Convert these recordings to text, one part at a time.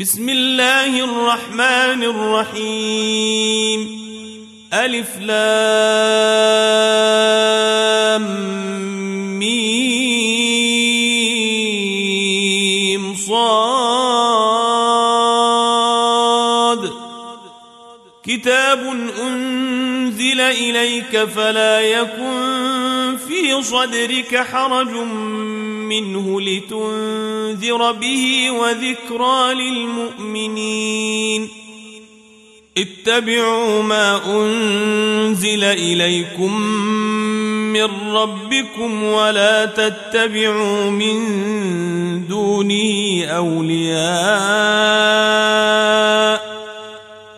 بسم الله الرحمن الرحيم. ألف لام ميم صاد. كتاب أنزل إليك فلا يكن في صدرك حرج منه لتنذر به وذكرى للمؤمنين. اتبعوا ما أنزل إليكم من ربكم ولا تتبعوا من دونه أولياء.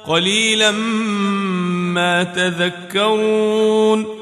قليلا ما تذكرون.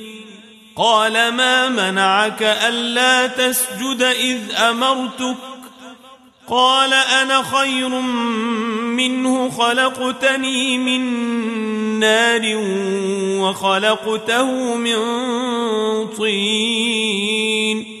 قال ما منعك ألا تسجد إذ أمرتك؟ قال أنا خير منه خلقتني من نار وخلقته من طين.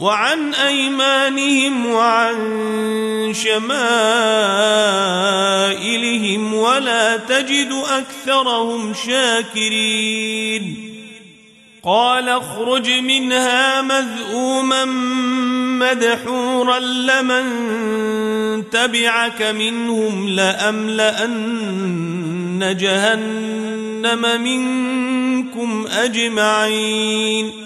وعن أيمانهم وعن شمائلهم ولا تجد أكثرهم شاكرين. قال اخرج منها مذءوما مدحورا لمن تبعك منهم لأملأن جهنم منكم أجمعين.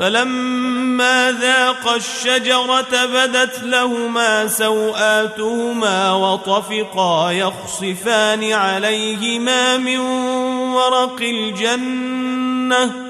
فلما ذاقا الشجرة بدت لهما سوآتهما وطفقا يخصفان عليهما من ورق الجنة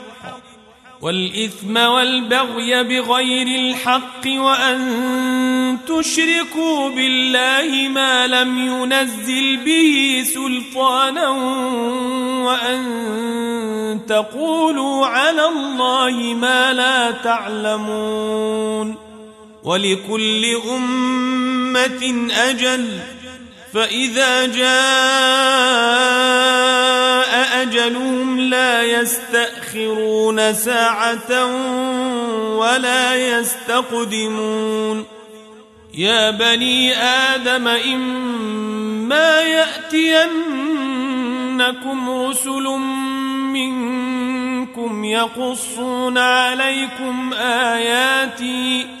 والإثم والبغي بغير الحق وأن تشركوا بالله ما لم ينزل به سلطانا وأن تقولوا على الله ما لا تعلمون ولكل أمة أجل فإذا جاء أجلهم لا يستأخرون ساعة ولا يستقدمون. يا بني آدم إما يأتينكم رسل منكم يقصون عليكم آياتي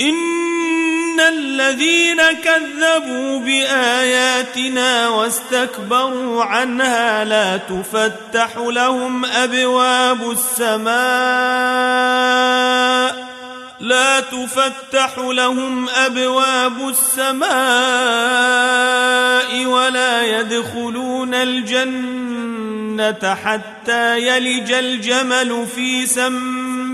إن الذين كذبوا بآياتنا واستكبروا عنها لا تفتح لهم أبواب السماء لا تفتح لهم أبواب السماء ولا يدخلون الجنة حتى يلج الجمل في سم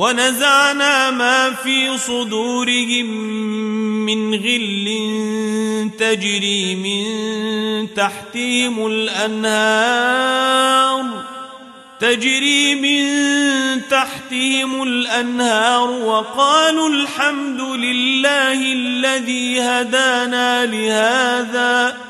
ونزعنا ما في صدورهم من غل تجري من تحتهم الأنهار تجري من تحتهم الأنهار وقالوا الحمد لله الذي هدانا لهذا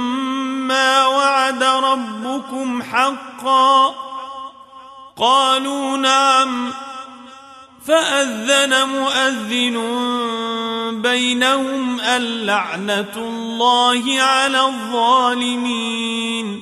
ما وعد ربكم حقا قالوا نعم فأذن مؤذن بينهم اللعنة الله على الظالمين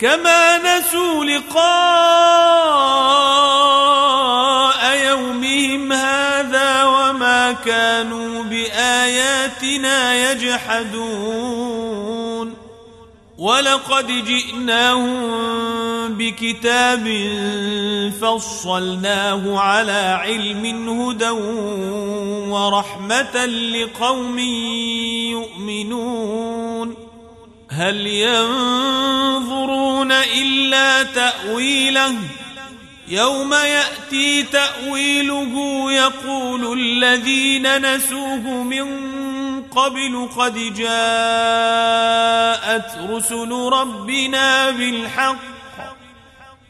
كما نسوا لقاء يومهم هذا وما كانوا بآياتنا يجحدون. ولقد جئناهم بكتاب فصلناه على علم هدى ورحمة لقوم يؤمنون. هل ينظرون إلا تأويله؟ يوم يأتي تأويله يقول الذين نسوه من قبل قد جاءت رسل ربنا بالحق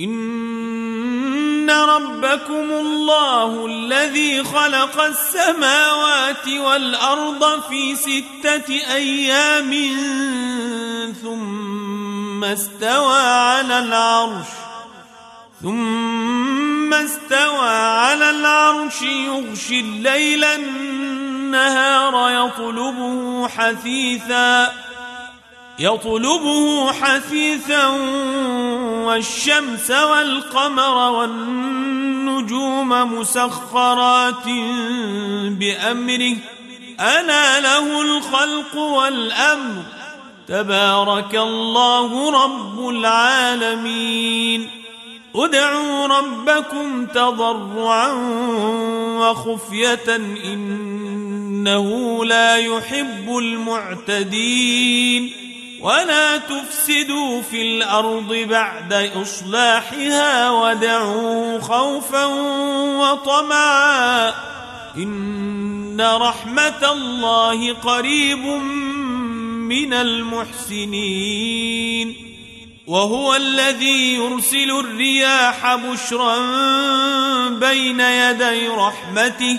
إن ربكم الله الذي خلق السماوات والأرض في ستة أيام ثم استوى على العرش ثم استوى على العرش يغشي الليل النهار يطلبه حثيثا يطلبه حثيثا والشمس والقمر والنجوم مسخرات بأمره. ألا له الخلق والأمر. تبارك الله رب العالمين. ادعوا ربكم تضرعا وخفية. إنه لا يحب المعتدين. ولا تفسدوا في الأرض بعد إصلاحها ودعوا خوفا وطمعا إن رحمة الله قريب من المحسنين وهو الذي يرسل الرياح بشرا بين يدي رحمته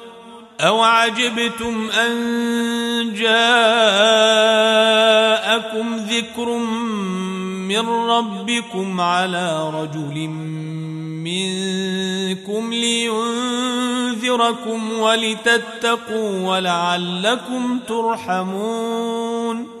أو عجبتم أن جاءكم ذكر من ربكم على رجل منكم لينذركم ولتتقوا ولعلكم ترحمون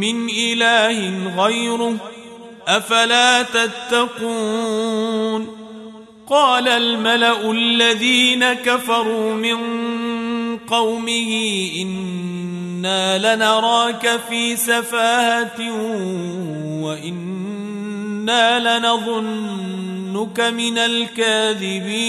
من إله غيره أفلا تتقون قال الملأ الذين كفروا من قومه إنا لنراك في سفاهة وإنا لنظنك من الكاذبين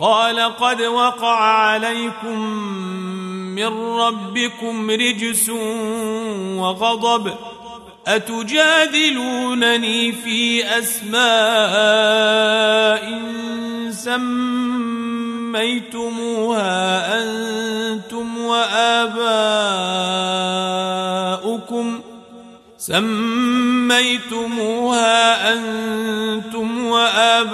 قال قد وقع عليكم من ربكم رجس وغضب أتجادلونني في أسماء سميتموها أنتم وآباؤكم سميتموها أنتم وآباؤكم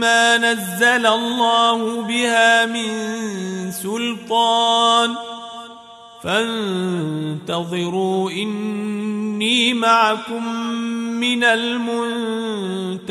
ما نزل الله بها من سلطان ۖ فانتظروا إني معكم من المنتظرين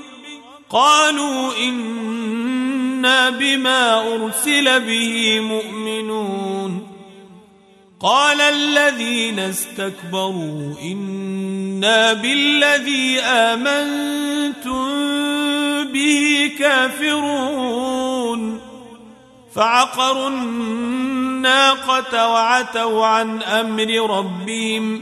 قالوا إنا بما أرسل به مؤمنون. قال الذين استكبروا إنا بالذي آمنتم به كافرون. فعقروا الناقة وعتوا عن أمر ربهم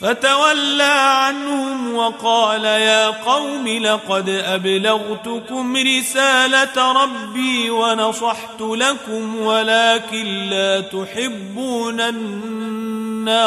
فتولى عنهم وقال يا قوم لقد أبلغتكم رسالة ربي ونصحت لكم ولكن لا تحبون الناصحين.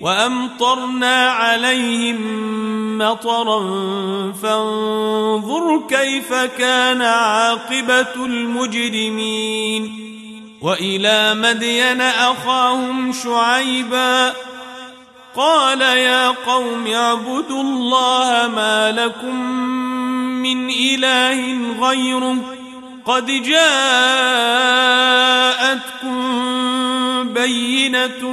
وأمطرنا عليهم مطرا فانظر كيف كان عاقبة المجرمين. وإلى مدين أخاهم شعيبا قال يا قوم اعبدوا الله ما لكم من إله غيره قد جاءتكم بينة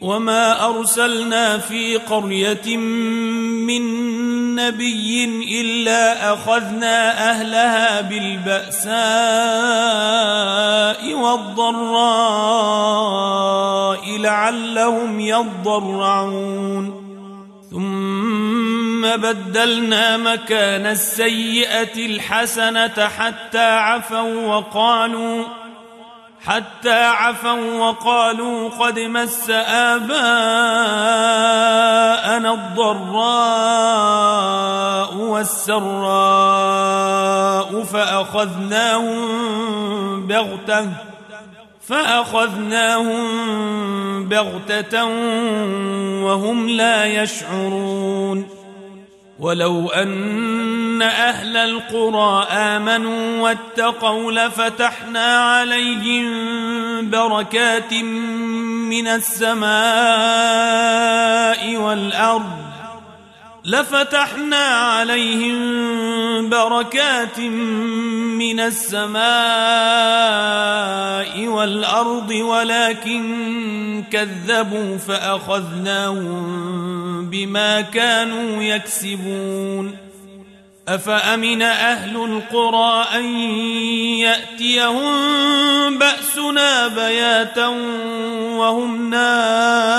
وما أرسلنا في قرية من نبي إلا أخذنا أهلها بالبأساء والضراء لعلهم يضرعون ثم بدلنا مكان السيئة الحسنة حتى عفوا وقالوا حتى عفوا وقالوا قد مس آباءنا الضراء والسراء فأخذناهم بغتة فأخذناهم بغتة وهم لا يشعرون ولو أن أهل القرى آمنوا واتقوا لفتحنا عليهم بركات من السماء والأرض لفتحنا عليهم بركات من السماء والأرض ولكن كذبوا فأخذناهم بما كانوا يكسبون. أفأمن أهل القرى أن يأتيهم بأسنا بياتا وهم نائمون؟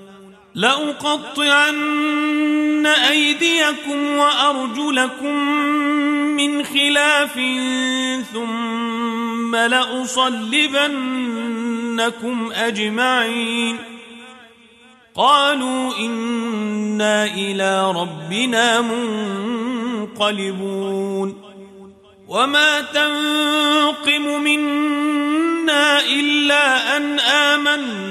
لأقطعن أيديكم وأرجلكم من خلاف ثم لأصلبنكم أجمعين. قالوا إنا إلى ربنا منقلبون. وما تنقم منا إلا أن آمنا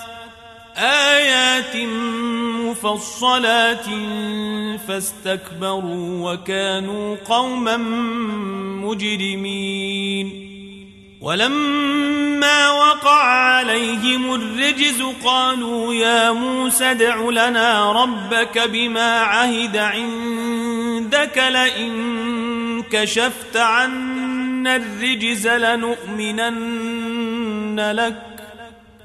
آيات مفصلات فاستكبروا وكانوا قوما مجرمين. ولما وقع عليهم الرجز قالوا يا موسى ادع لنا ربك بما عهد عندك لئن كشفت عنا الرجز لنؤمنن لك.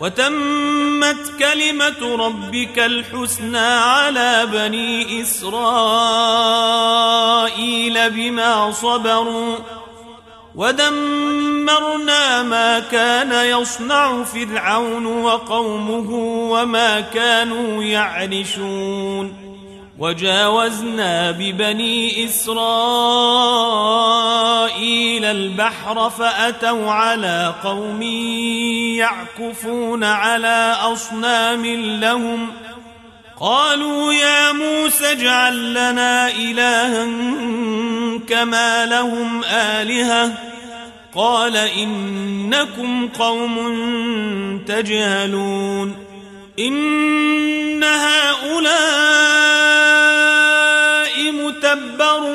وتمت كلمة ربك الحسنى على بني إسرائيل بما صبروا ودمرنا ما كان يصنع فرعون وقومه وما كانوا يعرشون وجاوزنا ببني إسرائيل البحر فأتوا على قوم يعكفون على أصنام لهم قالوا يا موسى اجعل لنا إلها كما لهم آلهة قال إنكم قوم تجهلون إن هؤلاء متبر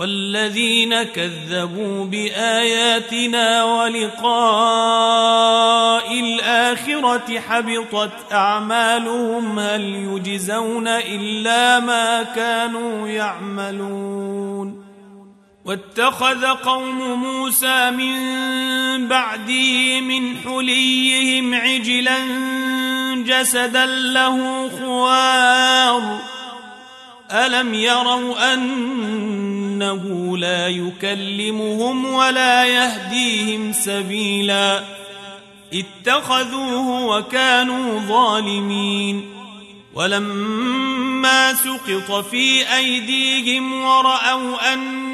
والذين كذبوا بآياتنا ولقاء الآخرة حبطت أعمالهم هل يجزون إلا ما كانوا يعملون. واتخذ قوم موسى من بعده من حليهم عجلا جسدا له خوار. ألم يروا أنه لا يكلمهم ولا يهديهم سبيلا. اتخذوه وكانوا ظالمين. ولما سقط في أيديهم ورأوا أن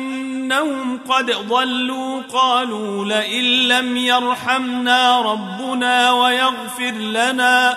إنهم قد ضلوا قالوا لئن لم يرحمنا ربنا ويغفر لنا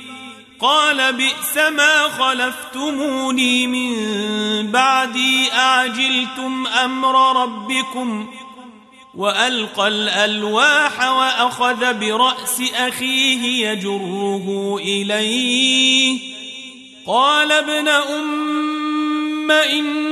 قال بئس ما خلفتموني من بعدي أعجلتم أمر ربكم؟ وألقى الألواح وأخذ برأس أخيه يجره إليه. قال ابن أم إن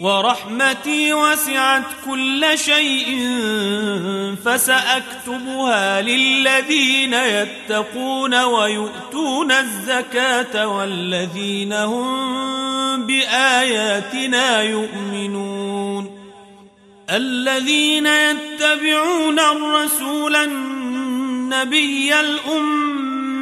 ورحمتي وسعت كل شيء فسأكتبها للذين يتقون ويؤتون الزكاة والذين هم بآياتنا يؤمنون. الذين يتبعون الرسول النبي الأمي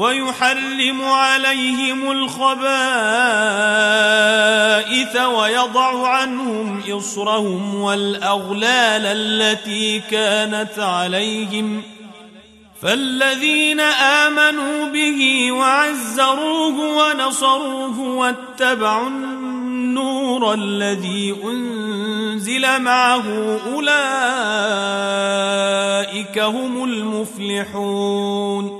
ويحرم عليهم الخبائث ويضع عنهم إصرهم والأغلال التي كانت عليهم. فالذين آمنوا به وعزروه ونصروه واتبعوا النور الذي أنزل معه أولئك هم المفلحون.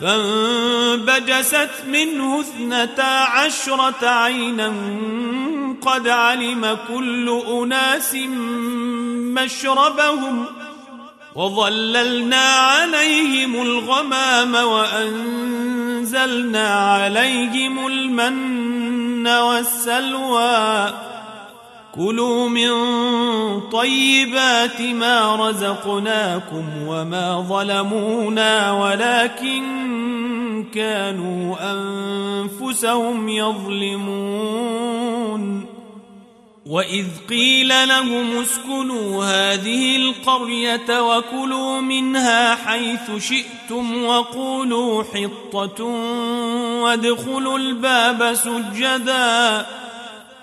فانبجست منه اثنتا عشرة عينا قد علم كل أناس مشربهم وظللنا عليهم الغمام وأنزلنا عليهم المن والسلوى كلوا من طيبات ما رزقناكم وما ظلمونا ولكن كانوا أنفسهم يظلمون. وإذ قيل لهم اسكنوا هذه القرية وكلوا منها حيث شئتم وقولوا حطة وادخلوا الباب سجدا.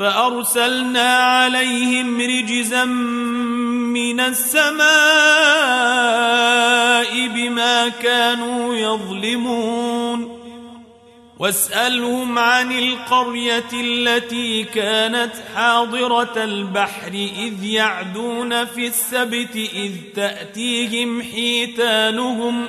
فأرسلنا عليهم رجزا من السماء بما كانوا يظلمون. واسألهم عن القرية التي كانت حاضرة البحر إذ يعدون في السبت إذ تأتيهم حيتانهم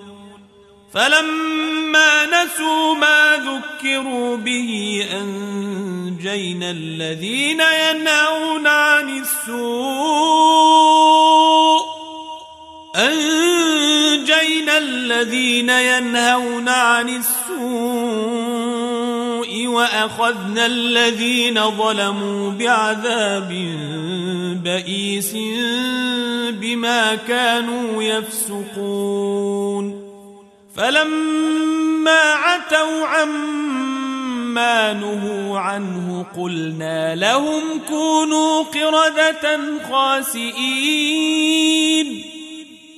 فلما نسوا ما ذكروا به أنجينا الذين ينهون عن السوء. أنجينا الذين ينهون عن السوء وأخذنا الذين ظلموا بعذاب بئيس بما كانوا يفسقون. فلما عتوا عما نهوا عنه قلنا لهم كونوا قردة خاسئين.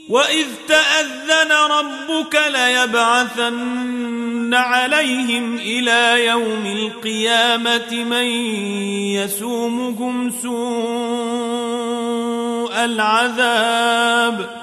وإذ تأذن ربك ليبعثن عليهم إلى يوم القيامة من يسومهم سوء العذاب.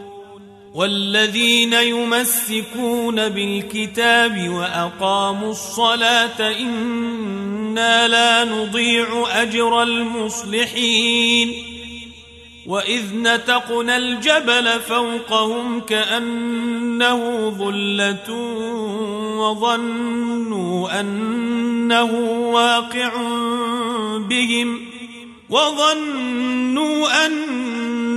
والذين يمسكون بالكتاب وأقاموا الصلاة إنا لا نضيع أجر المصلحين. وإذ نتقنا الجبل فوقهم كأنه ظلة وظنوا أنه واقع بهم وظنوا أنه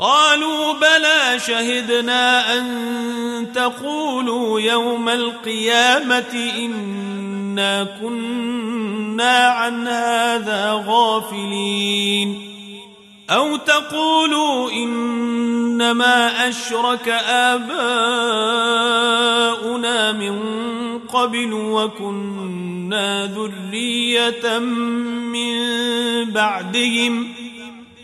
قالوا بلى شهدنا أن تقولوا يوم القيامة إنا كنا عن هذا غافلين أو تقولوا إنما أشرك آباؤنا من قبل وكنا ذرية من بعدهم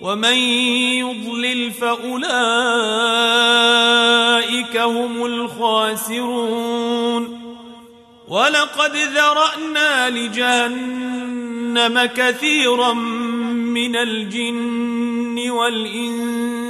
ومن يضلل فأولئك هم الخاسرون. ولقد ذرأنا لجهنم كثيرا من الجن والإنس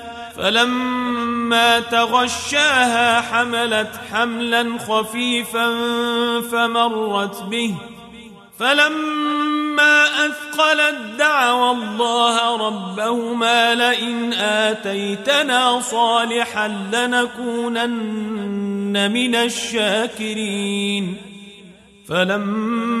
فلما تغشاها حملت حملا خفيفا فمرت به. فلما أثقلت دعوا الله ربهما لئن آتيتنا صالحا لنكونن من الشاكرين. فلما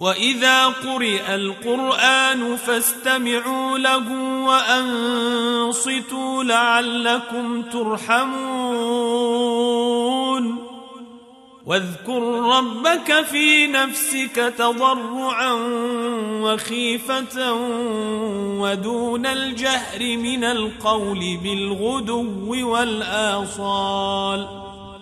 واذا قرئ القران فاستمعوا له وانصتوا لعلكم ترحمون واذكر ربك في نفسك تضرعا وخيفه ودون الجهر من القول بالغدو والاصال